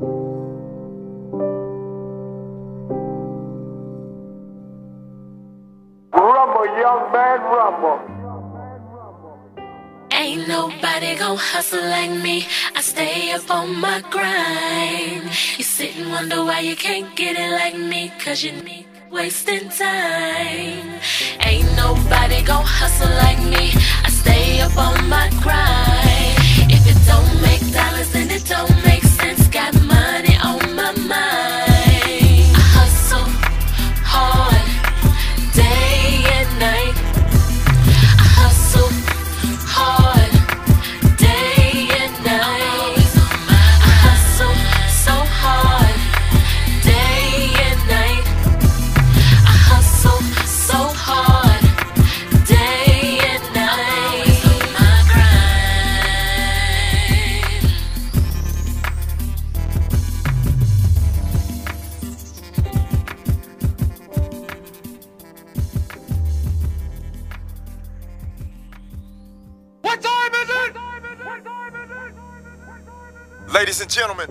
Rumble, young man, rumble. Ain't nobody gon' hustle like me. I stay up on my grind. You sit and wonder why you can't get it like me, cause you need wasting time. Ain't nobody gon' hustle like me. I stay up on my grind. Ladies and gentlemen,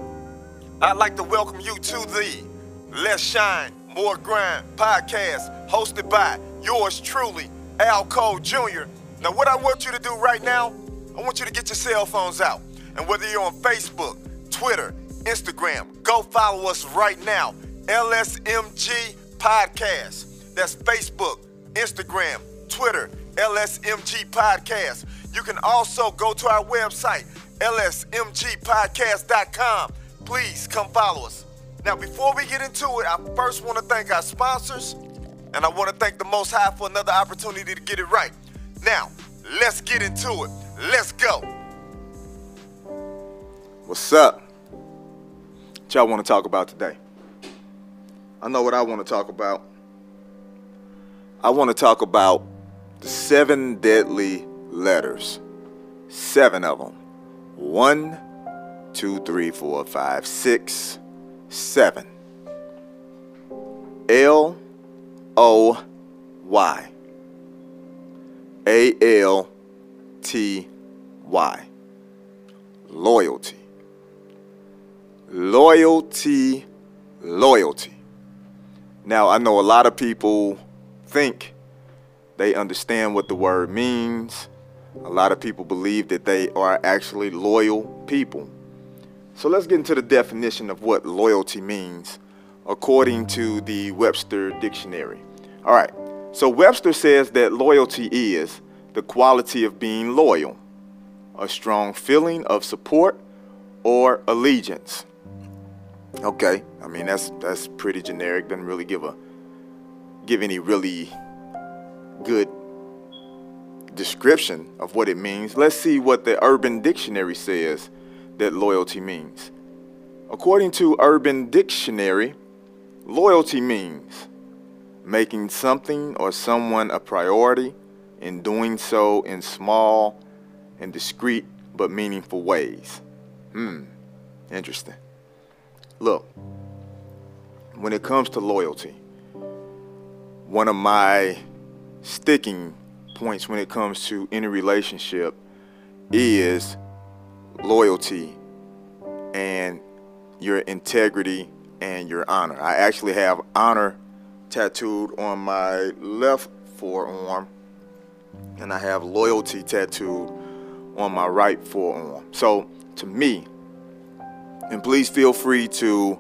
I'd like to welcome you to the Less Shine, More Grind podcast hosted by yours truly, Al Cole Jr. Now, what I want you to do right now, I want you to get your cell phones out. And whether you're on Facebook, Twitter, Instagram, go follow us right now. LSMG Podcast. That's Facebook, Instagram, Twitter, LSMG Podcast. You can also go to our website, lsmgpodcast.com. Please come follow us. Now, before we get into it, I first want to thank our sponsors, and I want to thank the Most High for another opportunity to get it right. Now, let's get into it. Let's go. What's up? What y'all want to talk about today? I know what I want to talk about. I want to talk about the seven deadly letters. Seven of them. One, two, three, four, five, six, seven. L O Y. A L T Y. Loyalty. Loyalty, loyalty. Now, I know a lot of people think they understand what the word means. A lot of people believe that they are actually loyal people. So let's get into the definition of what loyalty means according to the Webster Dictionary. All right, so Webster says that loyalty is the quality of being loyal, a strong feeling of support or allegiance. Okay, I mean that's that's pretty generic. Doesn't really give a give any really good description of what it means. Let's see what the Urban Dictionary says that loyalty means. According to Urban Dictionary, loyalty means making something or someone a priority and doing so in small and discreet but meaningful ways. Hmm, interesting. Look, when it comes to loyalty, one of my sticking points when it comes to any relationship is loyalty and your integrity and your honor. I actually have honor tattooed on my left forearm, and I have loyalty tattooed on my right forearm. So to me, and please feel free to,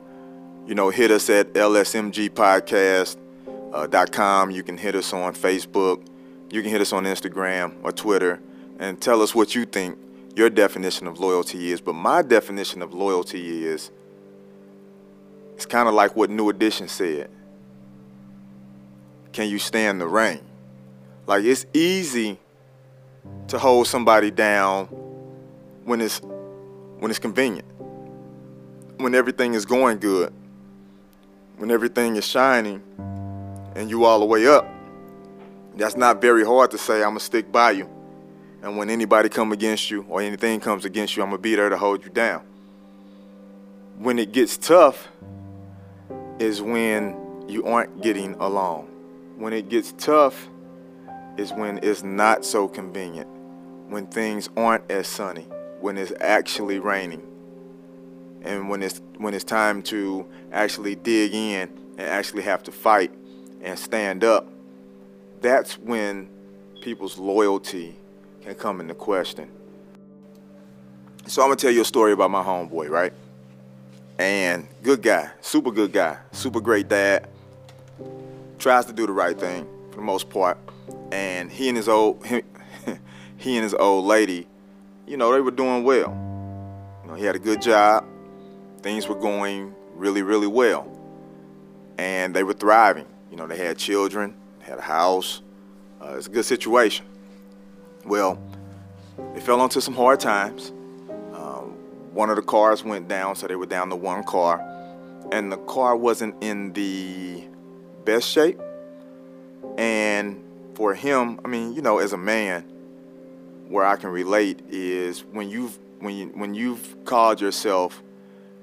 you know, hit us at lsmgpodcast.com. Uh, you can hit us on Facebook. You can hit us on Instagram or Twitter and tell us what you think your definition of loyalty is. But my definition of loyalty is it's kind of like what New Edition said. Can you stand the rain? Like it's easy to hold somebody down when it's when it's convenient. When everything is going good. When everything is shining and you all the way up. That's not very hard to say I'm gonna stick by you. And when anybody come against you or anything comes against you, I'm gonna be there to hold you down. When it gets tough is when you aren't getting along. When it gets tough is when it's not so convenient. When things aren't as sunny. When it's actually raining. and when it's when it's time to actually dig in and actually have to fight and stand up, that's when people's loyalty can come into question. So I'm gonna tell you a story about my homeboy, right? And good guy, super good guy, super great dad. Tries to do the right thing for the most part. And he and his old he, he and his old lady, you know, they were doing well. You know, he had a good job. Things were going really, really well. And they were thriving. You know, they had children, had a house. Uh, it's a good situation. Well, they fell into some hard times. Um, one of the cars went down, so they were down to one car. And the car wasn't in the best shape. And for him, I mean, you know, as a man, where I can relate is when you've when you when you've called yourself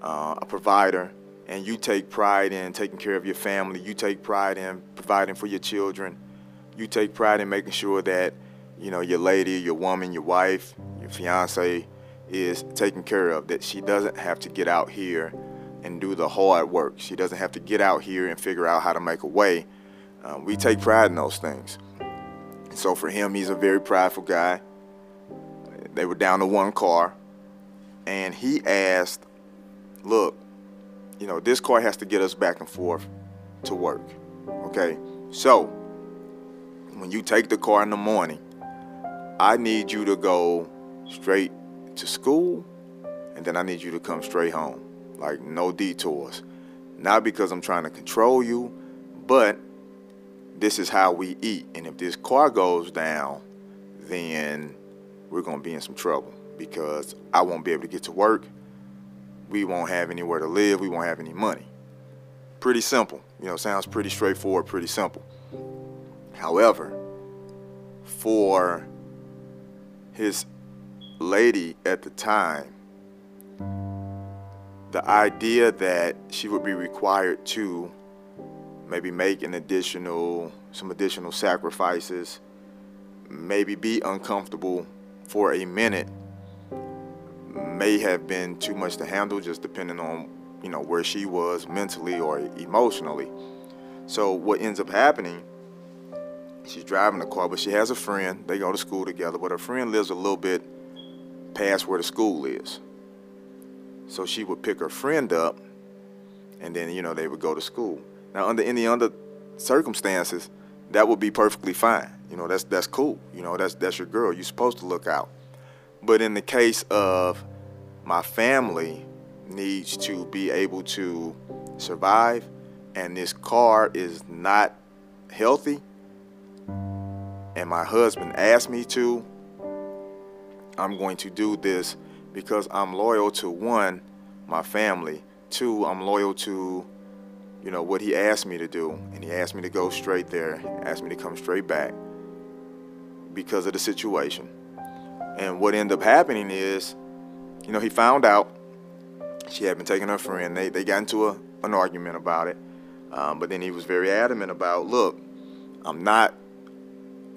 uh, a provider and you take pride in taking care of your family, you take pride in providing for your children, you take pride in making sure that you know your lady, your woman, your wife, your fiance is taken care of. That she doesn't have to get out here and do the hard work. She doesn't have to get out here and figure out how to make a way. Um, we take pride in those things. So for him, he's a very prideful guy. They were down to one car, and he asked, "Look, you know, this car has to get us back and forth to work. Okay, so when you take the car in the morning, I need you to go straight to school, and then I need you to come straight home, like no detours. Not because I'm trying to control you, but this is how we eat. And if this car goes down, then we're going to be in some trouble because I won't be able to get to work. We won't have anywhere to live. We won't have any money. Pretty simple. You know, sounds pretty straightforward, pretty simple. However, for his lady at the time, the idea that she would be required to maybe make an additional, some additional sacrifices, maybe be uncomfortable for a minute may have been too much to handle just depending on you know where she was mentally or emotionally so what ends up happening she's driving the car but she has a friend they go to school together but her friend lives a little bit past where the school is so she would pick her friend up and then you know they would go to school now under any other circumstances that would be perfectly fine you know, that's that's cool. You know, that's that's your girl. You're supposed to look out. But in the case of my family needs to be able to survive and this car is not healthy and my husband asked me to, I'm going to do this because I'm loyal to one, my family. Two, I'm loyal to, you know, what he asked me to do. And he asked me to go straight there, asked me to come straight back because of the situation. And what ended up happening is, you know, he found out she had been taking her friend. They, they got into a, an argument about it. Um, but then he was very adamant about, look, I'm not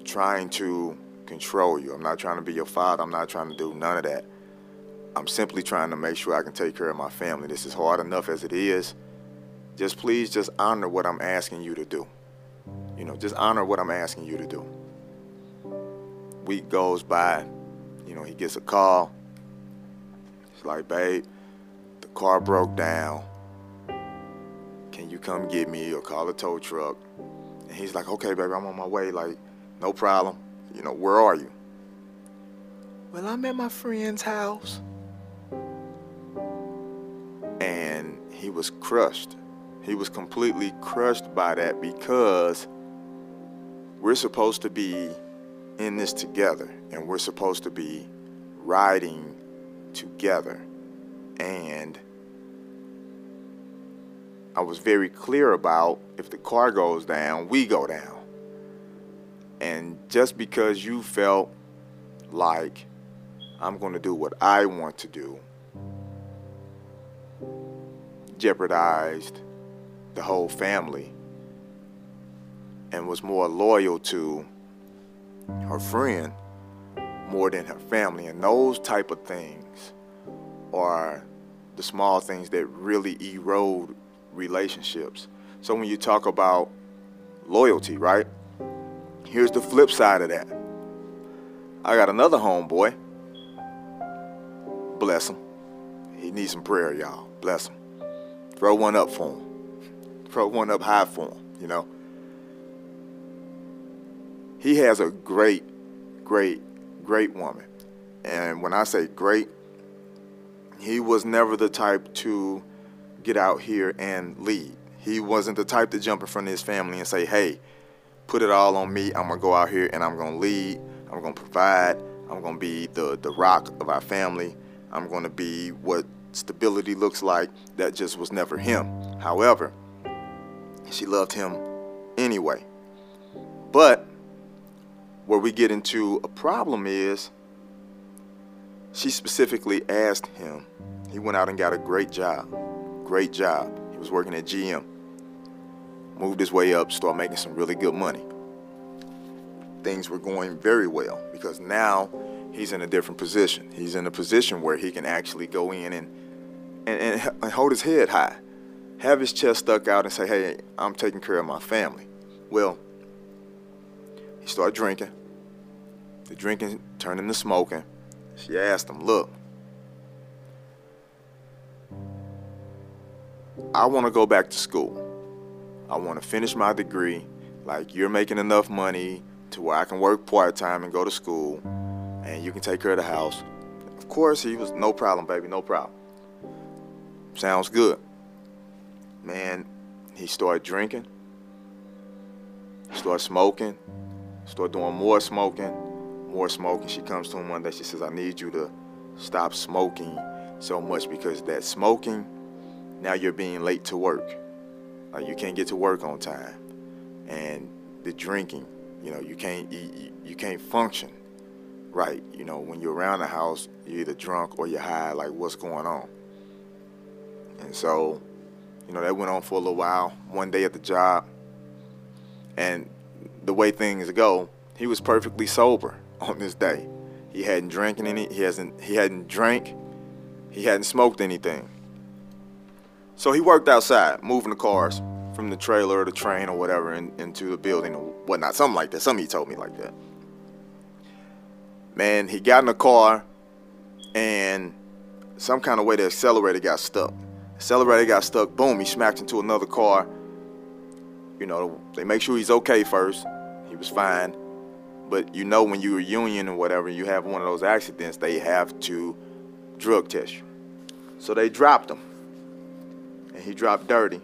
trying to control you. I'm not trying to be your father. I'm not trying to do none of that. I'm simply trying to make sure I can take care of my family. This is hard enough as it is. Just please just honor what I'm asking you to do. You know, just honor what I'm asking you to do week goes by, you know, he gets a call. It's like, babe, the car broke down. Can you come get me or call a tow truck? And he's like, okay, baby, I'm on my way. Like, no problem. You know, where are you? Well, I'm at my friend's house. And he was crushed. He was completely crushed by that because we're supposed to be in this together and we're supposed to be riding together. And I was very clear about if the car goes down, we go down. And just because you felt like I'm going to do what I want to do, jeopardized the whole family and was more loyal to her friend more than her family. And those type of things are the small things that really erode relationships. So when you talk about loyalty, right? Here's the flip side of that. I got another homeboy. Bless him. He needs some prayer, y'all. Bless him. Throw one up for him. Throw one up high for him, you know. He has a great, great, great woman. And when I say great, he was never the type to get out here and lead. He wasn't the type to jump in front of his family and say, hey, put it all on me. I'm going to go out here and I'm going to lead. I'm going to provide. I'm going to be the, the rock of our family. I'm going to be what stability looks like. That just was never him. However, she loved him anyway. But where we get into a problem is she specifically asked him. He went out and got a great job. Great job. He was working at GM. Moved his way up, started making some really good money. Things were going very well because now he's in a different position. He's in a position where he can actually go in and, and, and hold his head high, have his chest stuck out and say, hey, I'm taking care of my family. Well, he started drinking. The drinking turned into smoking. She asked him, look, I want to go back to school. I want to finish my degree. Like, you're making enough money to where I can work part time and go to school, and you can take care of the house. Of course, he was no problem, baby, no problem. Sounds good. Man, he started drinking, he started smoking, started doing more smoking, more smoking. She comes to him one day, she says, I need you to stop smoking so much because that smoking, now you're being late to work. Like you can't get to work on time. And the drinking, you know, you can't you, you can't function right. You know, when you're around the house, you're either drunk or you're high. Like what's going on? And so, you know, that went on for a little while. One day at the job, and the way things go, he was perfectly sober on this day. He hadn't drank any. He hasn't. He hadn't drank. He hadn't smoked anything. So he worked outside, moving the cars from the trailer or the train or whatever in, into the building or whatnot. Something like that. Something he told me like that. Man, he got in the car and some kind of way the accelerator got stuck. Accelerator got stuck. Boom, he smacked into another car. You know, they make sure he's okay first. He was fine. But you know when you're a union or whatever, you have one of those accidents, they have to drug test you. So they dropped him. And he dropped dirty.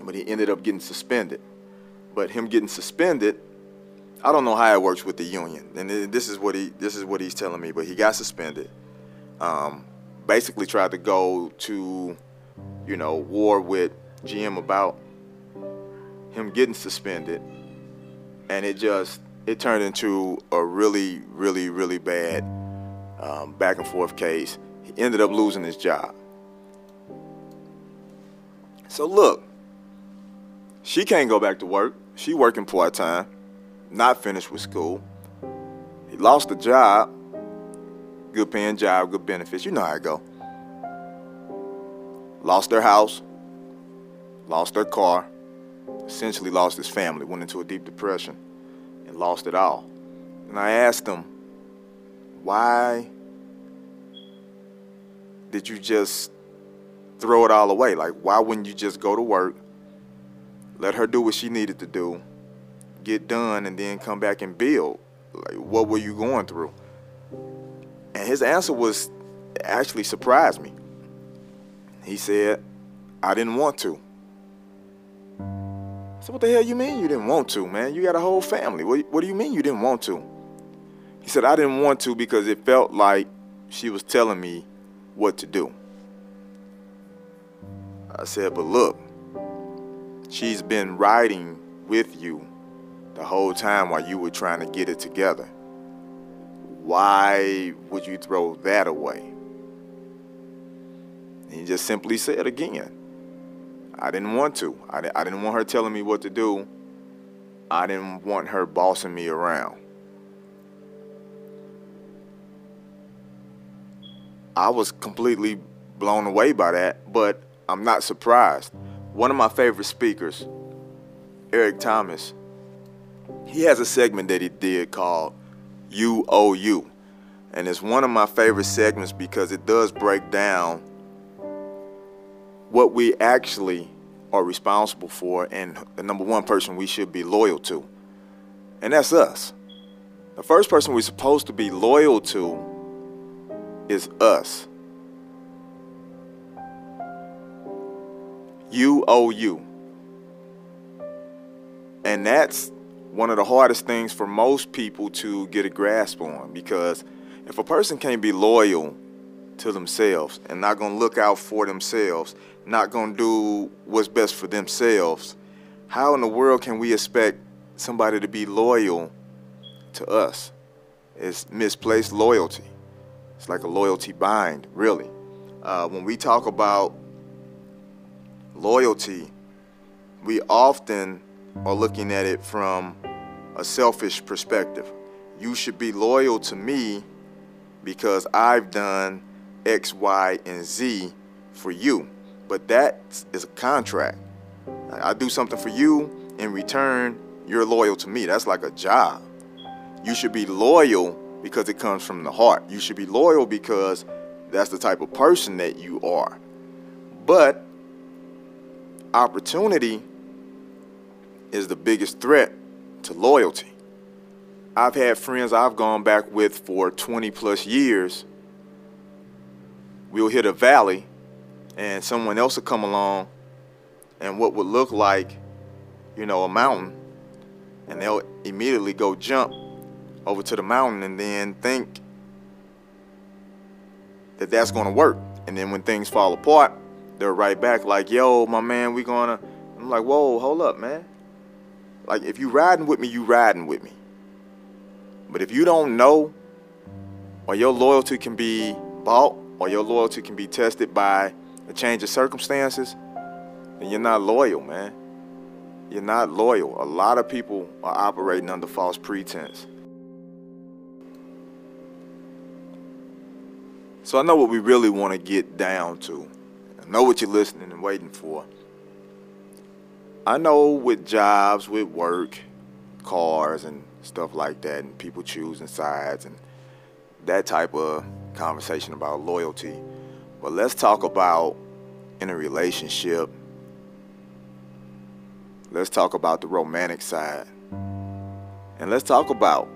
But he ended up getting suspended. But him getting suspended, I don't know how it works with the union. And this is what he this is what he's telling me, but he got suspended. Um, basically tried to go to, you know, war with GM about him getting suspended. And it just it turned into a really, really, really bad um, back and forth case. He ended up losing his job. So look, she can't go back to work. She working part time, not finished with school. He lost the job, good paying job, good benefits. You know how it go. Lost their house, lost their car, essentially lost his family, went into a deep depression and lost it all. And I asked him, why did you just throw it all away? Like, why wouldn't you just go to work, let her do what she needed to do, get done, and then come back and build? Like, what were you going through? And his answer was actually surprised me. He said, I didn't want to. So what the hell you mean you didn't want to, man? You got a whole family. What, what do you mean you didn't want to? He said, I didn't want to because it felt like she was telling me what to do. I said, but look, she's been riding with you the whole time while you were trying to get it together. Why would you throw that away? And he just simply said again, I didn't want to. I, I didn't want her telling me what to do. I didn't want her bossing me around. I was completely blown away by that, but I'm not surprised. One of my favorite speakers, Eric Thomas, he has a segment that he did called You Owe You. And it's one of my favorite segments because it does break down what we actually are responsible for and the number one person we should be loyal to. And that's us. The first person we're supposed to be loyal to is us. You owe you. And that's one of the hardest things for most people to get a grasp on because if a person can't be loyal to themselves and not going to look out for themselves, not going to do what's best for themselves, how in the world can we expect somebody to be loyal to us? It's misplaced loyalty. It's like a loyalty bind, really. Uh, when we talk about loyalty, we often are looking at it from a selfish perspective. You should be loyal to me because I've done X, Y, and Z for you. But that is a contract. I do something for you, in return, you're loyal to me. That's like a job. You should be loyal because it comes from the heart. You should be loyal because that's the type of person that you are. But opportunity is the biggest threat to loyalty. I've had friends I've gone back with for 20 plus years. We'll hit a valley and someone else would come along and what would look like, you know, a mountain, and they'll immediately go jump over to the mountain and then think that that's going to work. And then when things fall apart, they're right back like, yo, my man, we gonna. I'm like, whoa, hold up, man. Like, if you riding with me, you riding with me. But if you don't know, or your loyalty can be bought, or your loyalty can be tested by a change of circumstances, then you're not loyal, man. You're not loyal. A lot of people are operating under false pretense. So I know what we really want to get down to. I know what you're listening and waiting for. I know with jobs, with work, cars, and stuff like that, and people choosing sides, and that type of conversation about loyalty. But let's talk about in a relationship. Let's talk about the romantic side. And let's talk about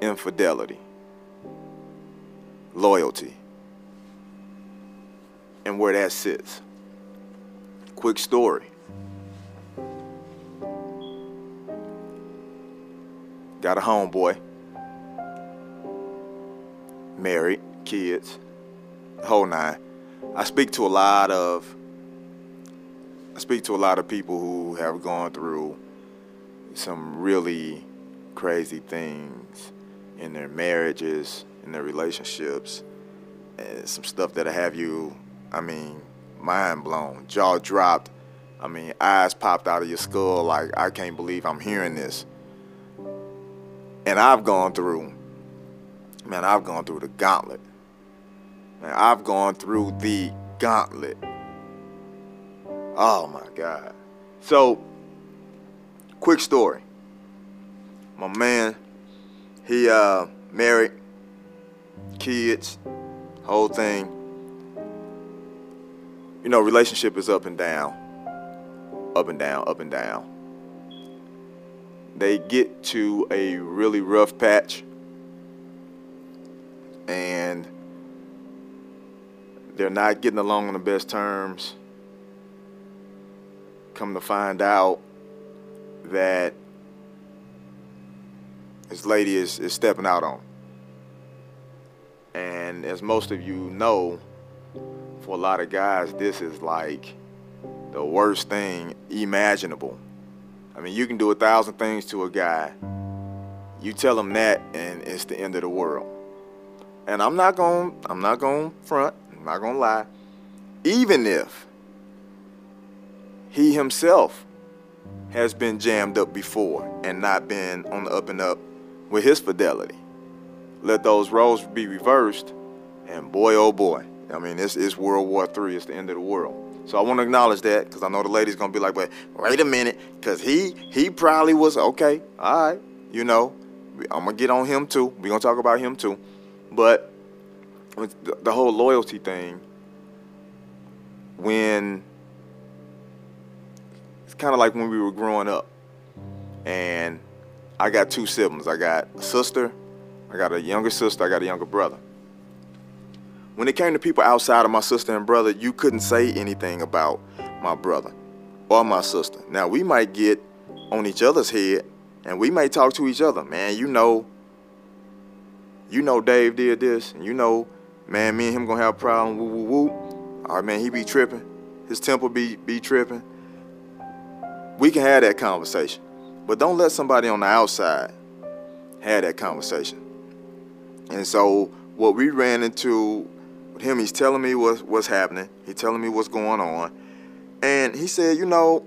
infidelity loyalty, and where that sits. Quick story. Got a homeboy, married, kids, whole nine. I speak to a lot of I speak to a lot of people who have gone through some really crazy things in their marriages, in their relationships, and some stuff that'll have you, I mean, mind blown, jaw dropped. I mean, eyes popped out of your skull like, I can't believe I'm hearing this. And I've gone through, man, I've gone through the gauntlet. I've gone through the gauntlet. Oh my God. So, quick story. My man, he uh married, kids, whole thing. You know, relationship is up and down, up and down, up and down. They get to a really rough patch and they're not getting along on the best terms. Come to find out that this lady is, is stepping out on. And as most of you know, for a lot of guys, this is like the worst thing imaginable. I mean, you can do a thousand things to a guy. You tell him that, and it's the end of the world. And I'm not going. I'm not going front. I'm not going to lie. Even if he himself has been jammed up before and not been on the up and up with his fidelity let those roles be reversed, and boy, oh boy, I mean, it's, it's World War III. It's the end of the world. So I want to acknowledge that because I know the lady's gonna be like, "But wait a minute," because he he probably was okay. All right, you know, I'm gonna get on him too. We're gonna talk about him too. But the, whole loyalty thing, when it's kind of like when we were growing up, and I got two siblings. I got a sister, I got a younger sister, I got a younger brother. When it came to people outside of my sister and brother, you couldn't say anything about my brother or my sister. Now, we might get on each other's head and we may talk to each other. Man, you know, you know Dave did this, and you know, man, me and him gonna have a problem, woo woo woo. All right, man, he be tripping. His temper be be tripping. We can have that conversation. But don't let somebody on the outside have that conversation. And so what we ran into with him, he's telling me what's, what's happening. He's telling me what's going on. And he said, you know,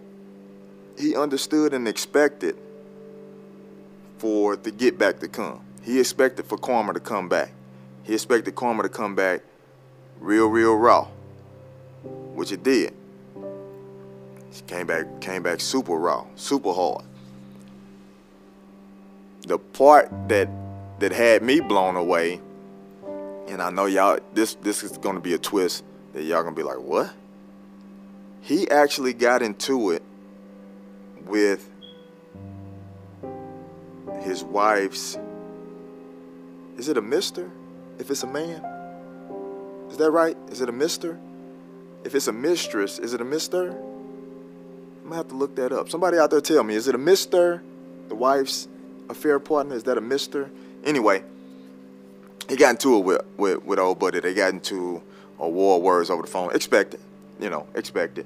he understood and expected for the get back to come. He expected for karma to come back. He expected karma to come back real, real raw, which it did. He came back, came back super raw, super hard. The part that that had me blown away and I know y'all this this is gonna be a twist that y'all gonna be like, what? He actually got into it with his wife's is it a mister? If it's a man? Is that right? Is it a mister? If it's a mistress, is it a mister? I'm gonna have to look that up. Somebody out there tell me, is it a mister? The wife's affair partner? Is that a mister? Anyway, he got into it with, with, with old buddy. They got into a war of words over the phone. Expected, you know, expected.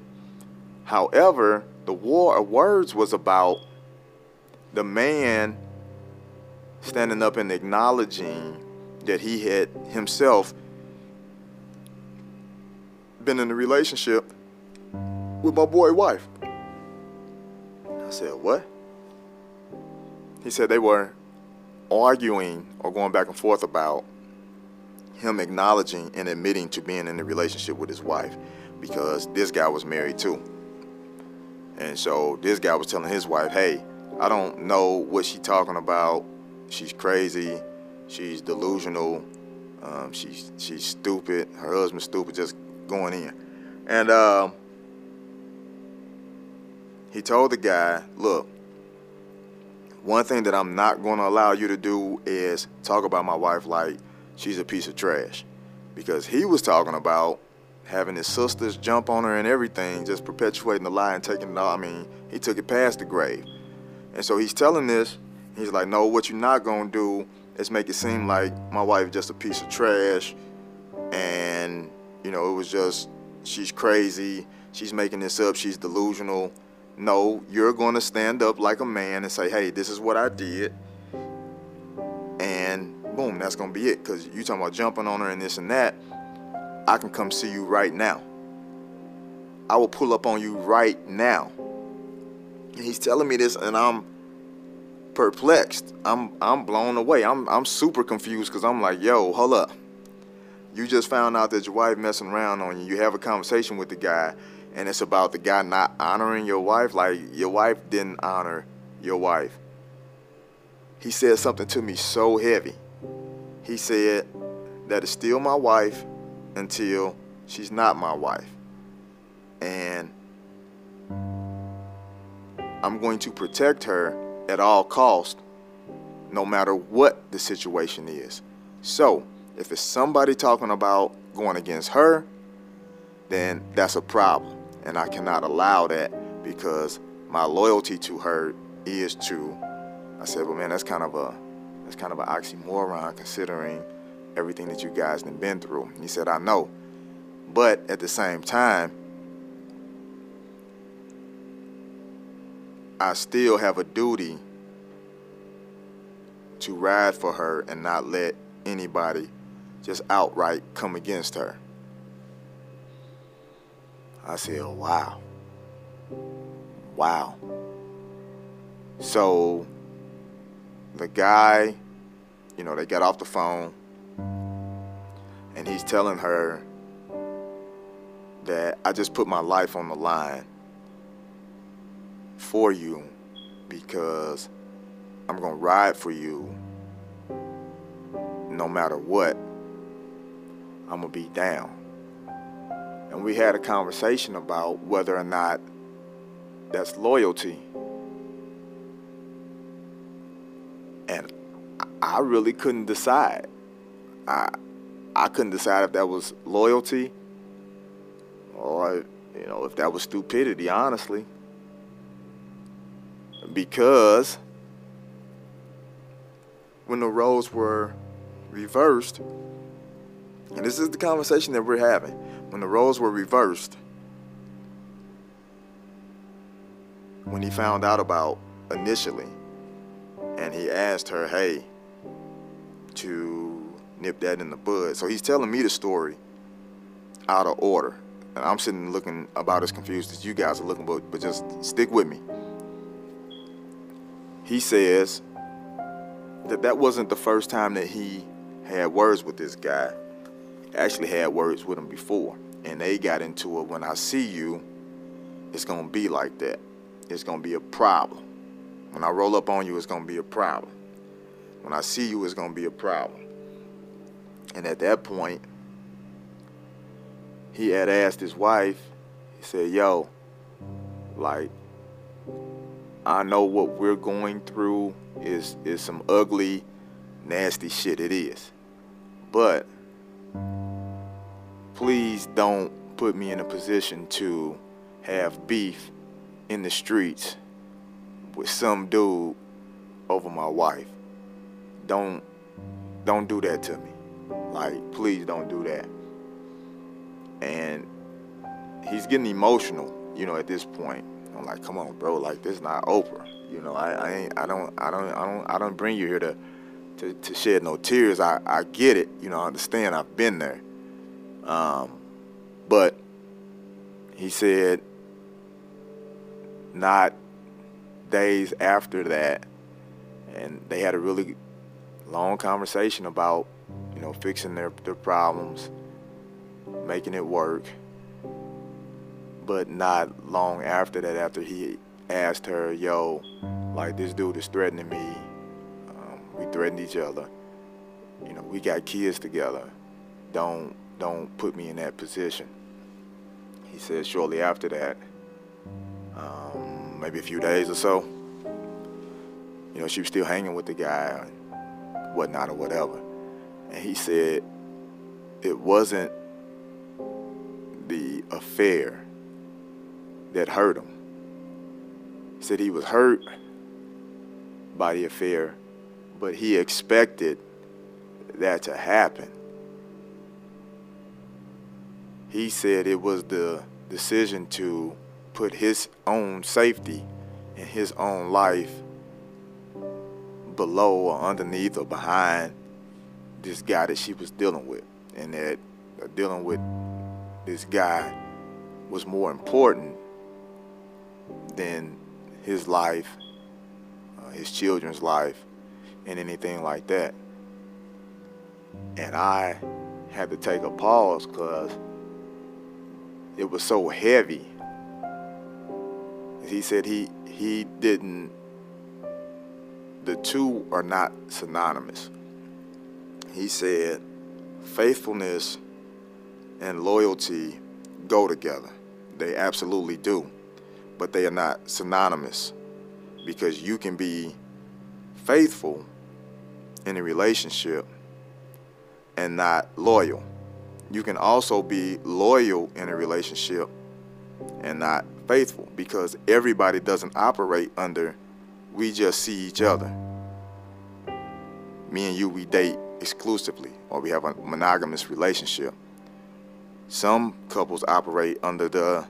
However, the war of words was about the man standing up and acknowledging that he had himself been in a relationship with my boy wife. I said, what? He said they were arguing or going back and forth about him acknowledging and admitting to being in a relationship with his wife because this guy was married too. And so this guy was telling his wife, hey, I don't know what she's talking about. She's crazy. She's delusional. Um, she's she's stupid. Her husband's stupid, just going in. And uh, he told the guy, look, one thing that I'm not going to allow you to do is talk about my wife like she's a piece of trash. Because he was talking about having his sisters jump on her and everything, just perpetuating the lie and taking it all. I mean, he took it past the grave. And so he's telling this, he's like, no, what you're not going to do is make it seem like my wife just a piece of trash and, you know, it was just, she's crazy, she's making this up, she's delusional. No, you're going to stand up like a man and say, hey, this is what I did. And boom, that's going to be it. Because you talking about jumping on her and this and that. I can come see you right now. I will pull up on you right now. And he's telling me this, and I'm perplexed. I'm I'm blown away. I'm I'm super confused because I'm like, yo, hold up. You just found out that your wife messing around on you. You have a conversation with the guy and it's about the guy not honoring your wife. Like your wife didn't honor your wife. He said something to me so heavy. He said that it's still my wife until she's not my wife. And I'm going to protect her at all cost, no matter what the situation is. So, if it's somebody talking about going against her, then that's a problem and I cannot allow that because my loyalty to her is to. I said, well, man, that's kind of a that's kind of an oxymoron considering everything that you guys have been through. And he said, I know, but at the same time, I still have a duty to ride for her and not let anybody just outright come against her. I said, wow. Wow. So the guy, you know, they got off the phone and he's telling her that I just put my life on the line for you because I'm going to ride for you no matter what. I'm going to be down. And we had a conversation about whether or not that's loyalty. And I really couldn't decide. I I couldn't decide if that was loyalty or you know if that was stupidity, honestly. Because when the roles were reversed, and this is the conversation that we're having, when the roles were reversed, when he found out about initially, and he asked her, hey, to nip that in the bud. So he's telling me the story out of order. And I'm sitting looking about as confused as you guys are looking, but, but just stick with me. He says that that wasn't the first time that he had words with this guy. Actually had words with him before. And they got into it when I see you, it's gonna be like that. It's gonna be a problem. When I roll up on you, it's gonna be a problem. When I see you, it's gonna be a problem. And at that point, he had asked his wife, he said, Yo, like, I know what we're going through is is some ugly, nasty shit. It is. But please don't put me in a position to have beef in the streets with some dude over my wife. Don't don't do that to me. Like please don't do that. And he's getting emotional, you know, at this point. I'm like, come on, bro, like this is not Oprah. You know, I, I ain't I don't I don't I don't I don't bring you here to to, to shed no tears. I, I get it, you know, I understand I've been there. Um, but he said not days after that, and they had a really long conversation about, you know, fixing their, their problems, making it work. But not long after that, after he asked her, yo, like this dude is threatening me. Um, we threatened each other. You know, we got kids together. Don't don't put me in that position. He said shortly after that, um, maybe a few days or so, you know, she was still hanging with the guy and whatnot or whatever. And he said it wasn't the affair that hurt him. Said he was hurt by the affair, but he expected that to happen. He said it was the decision to put his own safety and his own life below or underneath or behind this guy that she was dealing with. And that dealing with this guy was more important than his life, uh, his children's life, and anything like that. And I had to take a pause because it was so heavy. He said he he didn't the two are not synonymous. He said faithfulness and loyalty go together. They absolutely do. But they are not synonymous because you can be faithful in a relationship and not loyal. You can also be loyal in a relationship and not faithful because everybody doesn't operate under we just see each other. Me and you, we date exclusively or we have a monogamous relationship. Some couples operate under the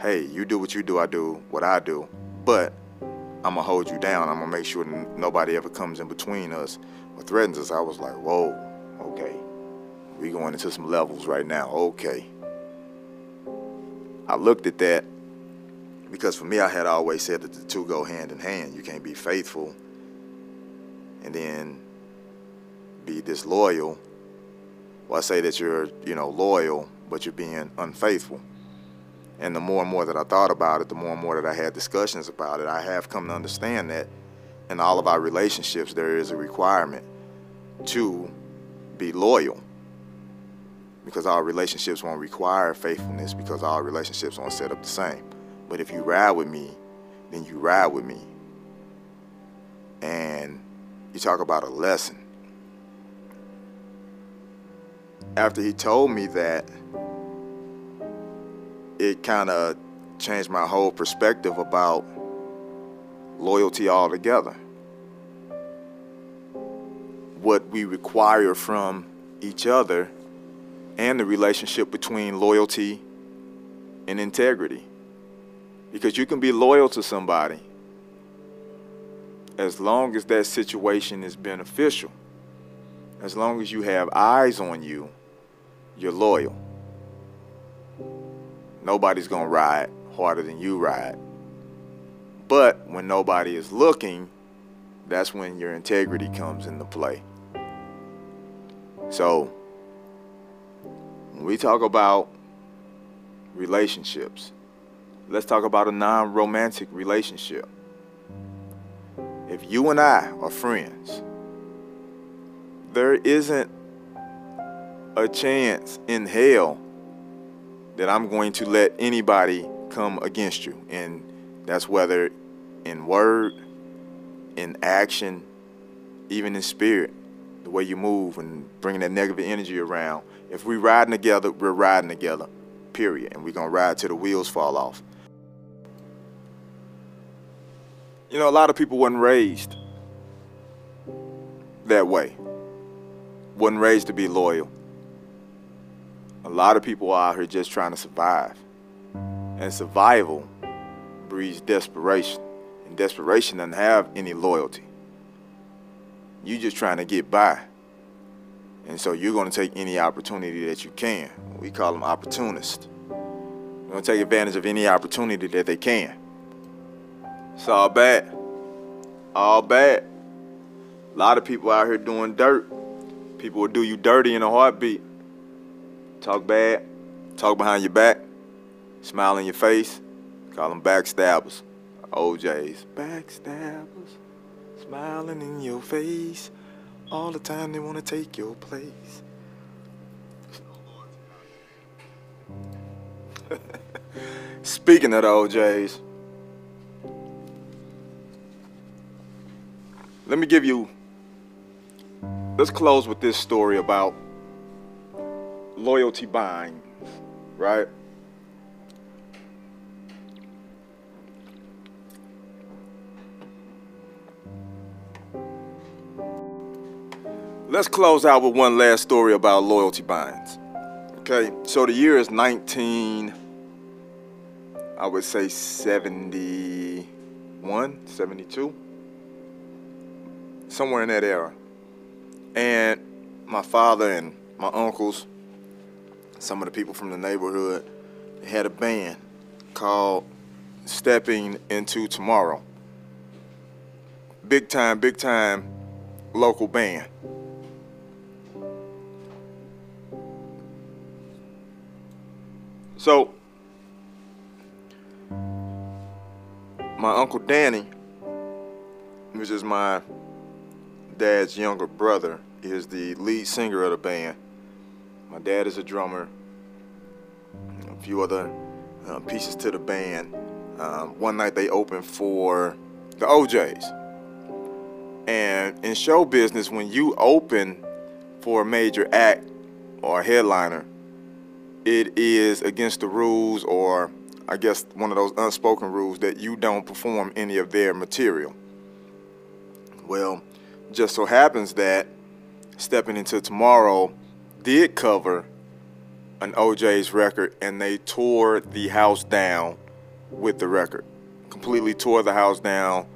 hey, you do what you do, I do what I do, but I'm gonna hold you down. I'm gonna make sure nobody ever comes in between us or threatens us. I was like, whoa, okay. We going into some levels right now. Okay. I looked at that because for me, I had always said that the two go hand in hand. You can't be faithful and then be disloyal. Well, I say that you're, you know, loyal, but you're being unfaithful. And the more and more that I thought about it, the more and more that I had discussions about it, I have come to understand that in all of our relationships, there is a requirement to be loyal. Because our relationships won't require faithfulness, because our relationships won't set up the same. But if you ride with me, then you ride with me. And you talk about a lesson. After he told me that, it kind of changed my whole perspective about loyalty altogether. What we require from each other and the relationship between loyalty and integrity. Because you can be loyal to somebody as long as that situation is beneficial. As long as you have eyes on you, you're loyal. Nobody's going to ride harder than you ride. But when nobody is looking, that's when your integrity comes into play. So, when we talk about relationships, let's talk about a non romantic relationship. If you and I are friends, there isn't a chance in hell that I'm going to let anybody come against you. And that's whether in word, in action, even in spirit, the way you move and bringing that negative energy around. If we're riding together, we're riding together, period. And we're going to ride till the wheels fall off. You know, a lot of people wasn't raised that way. Wasn't raised to be loyal. A lot of people are out here just trying to survive. And survival breeds desperation. And desperation doesn't have any loyalty. You're just trying to get by. And so you're going to take any opportunity that you can. We call them opportunists. You're going to take advantage of any opportunity that they can. It's all bad. All bad. A lot of people out here doing dirt. People will do you dirty in a heartbeat. Talk bad, talk behind your back, smile in your face, call them backstabbers. O'Jays. Backstabbers, smiling in your face. All the time they want to take your place. Speaking of the O'Jays, let me give you, let's close with this story about loyalty binds, right? Let's close out with one last story about loyalty binds. Okay, so the year is 19, I would say 71, 72, somewhere in that era. And my father and my uncles some of the people from the neighborhood had a band called Stepping Into Tomorrow. Big time, big time local band. So, my Uncle Danny, which is my dad's younger brother, is the lead singer of the band. My dad is a drummer. A few other uh, pieces to the band. Um, one night they opened for the O'Jays. And in show business, when you open for a major act or a headliner, it is against the rules, or I guess one of those unspoken rules, that you don't perform any of their material. Well, just so happens that stepping into tomorrow, did cover an O'Jays record and they tore the house down with the record. Completely tore the house down,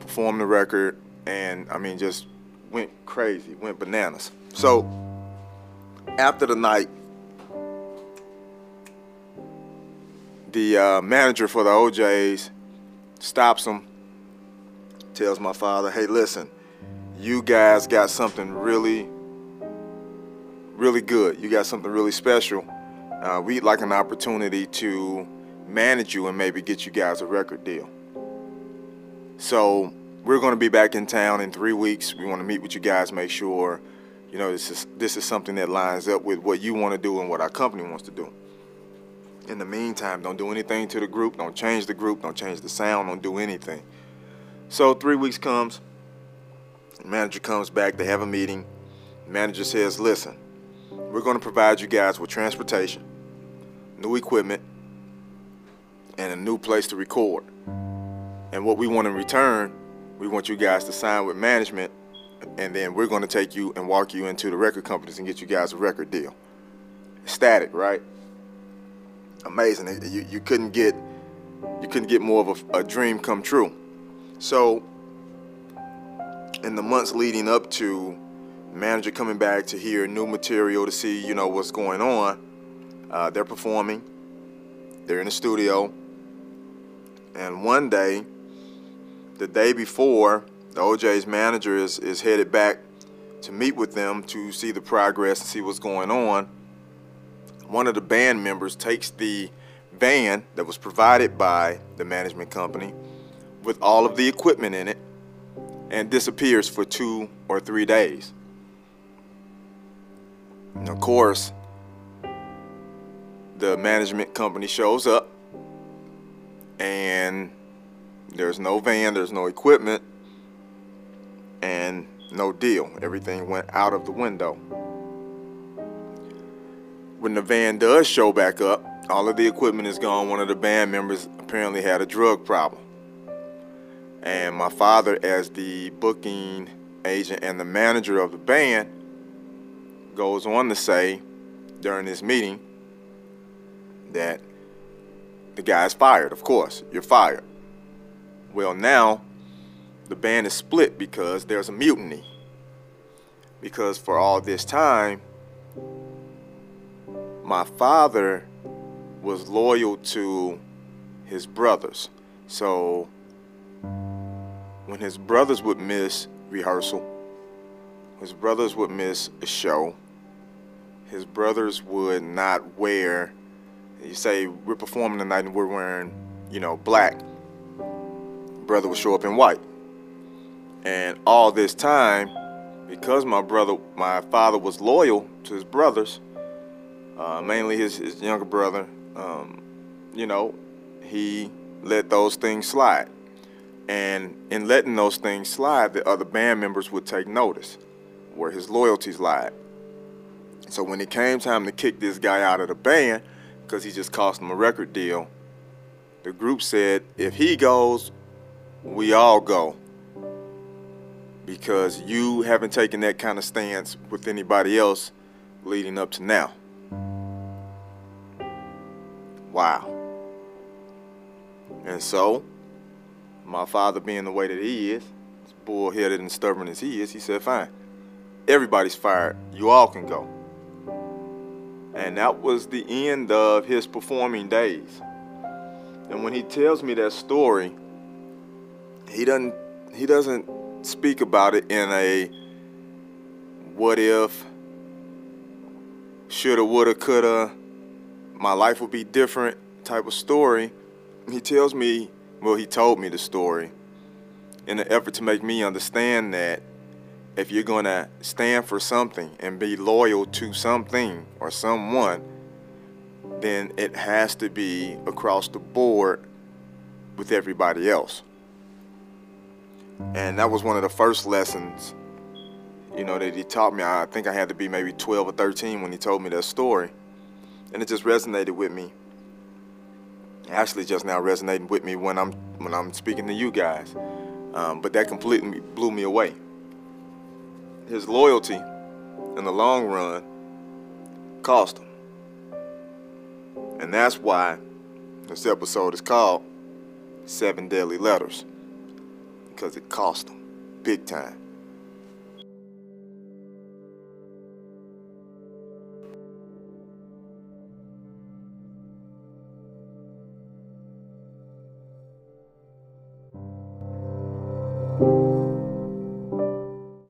performed the record, and I mean, just went crazy, went bananas. So, after the night, the uh, manager for the O'Jays stops him, tells my father, hey, listen, you guys got something really really good. You got something really special. Uh, we'd like an opportunity to manage you and maybe get you guys a record deal. So we're going to be back in town in three weeks. We want to meet with you guys, make sure, you know, this is this is something that lines up with what you want to do and what our company wants to do. In the meantime, don't do anything to the group. Don't change the group. Don't change the sound. Don't do anything. So three weeks comes. Manager comes back. They have a meeting. Manager says, "Listen, we're going to provide you guys with transportation, new equipment, and a new place to record. And what we want in return, we want you guys to sign with management, and then we're going to take you and walk you into the record companies and get you guys a record deal. Static, right? Amazing. You, you couldn't get you couldn't get more of a, a dream come true. So, in the months leading up to manager coming back to hear new material to see, you know, what's going on, uh, they're performing. They're in the studio. And one day, the day before, the O'Jays manager is, is headed back to meet with them to see the progress and see what's going on. One of the band members takes the van that was provided by the management company with all of the equipment in it and disappears for two or three days. And of course, the management company shows up and there's no van, there's no equipment, and no deal. Everything went out of the window. When the van does show back up, all of the equipment is gone. One of the band members apparently had a drug problem. And my father, as the booking agent and the manager of the band, goes on to say during this meeting that the guy's fired, of course. You're fired. Well, now the band is split because there's a mutiny. Because for all this time, my father was loyal to his brothers. So when his brothers would miss rehearsal, his brothers would miss a show, his brothers would not wear, you say, we're performing tonight and we're wearing, you know, black. Brother would show up in white. And all this time, because my brother, my father was loyal to his brothers, uh, mainly his, his younger brother, um, you know, he let those things slide. And in letting those things slide, the other band members would take notice where his loyalties lied. So when it came time to kick this guy out of the band, because he just cost him a record deal, the group said, if he goes, we all go. Because you haven't taken that kind of stance with anybody else leading up to now. Wow. And so, my father being the way that he is, bullheaded and stubborn as he is, he said, fine. Everybody's fired. You all can go. And that was the end of his performing days. And when he tells me that story, he doesn't he doesn't speak about it in a what if shoulda woulda coulda my life would be different type of story. He tells me, well, he told me the story in an effort to make me understand that if you're going to stand for something and be loyal to something or someone, then it has to be across the board with everybody else. And that was one of the first lessons, you know, that he taught me. I think I had to be maybe 12 or 13 when he told me that story. And it just resonated with me. Actually, just now resonating with me when I'm when I'm speaking to you guys. Um, but that completely blew me away his loyalty in the long run cost him. And that's why this episode is called Seven Deadly Letters. Because it cost him big time.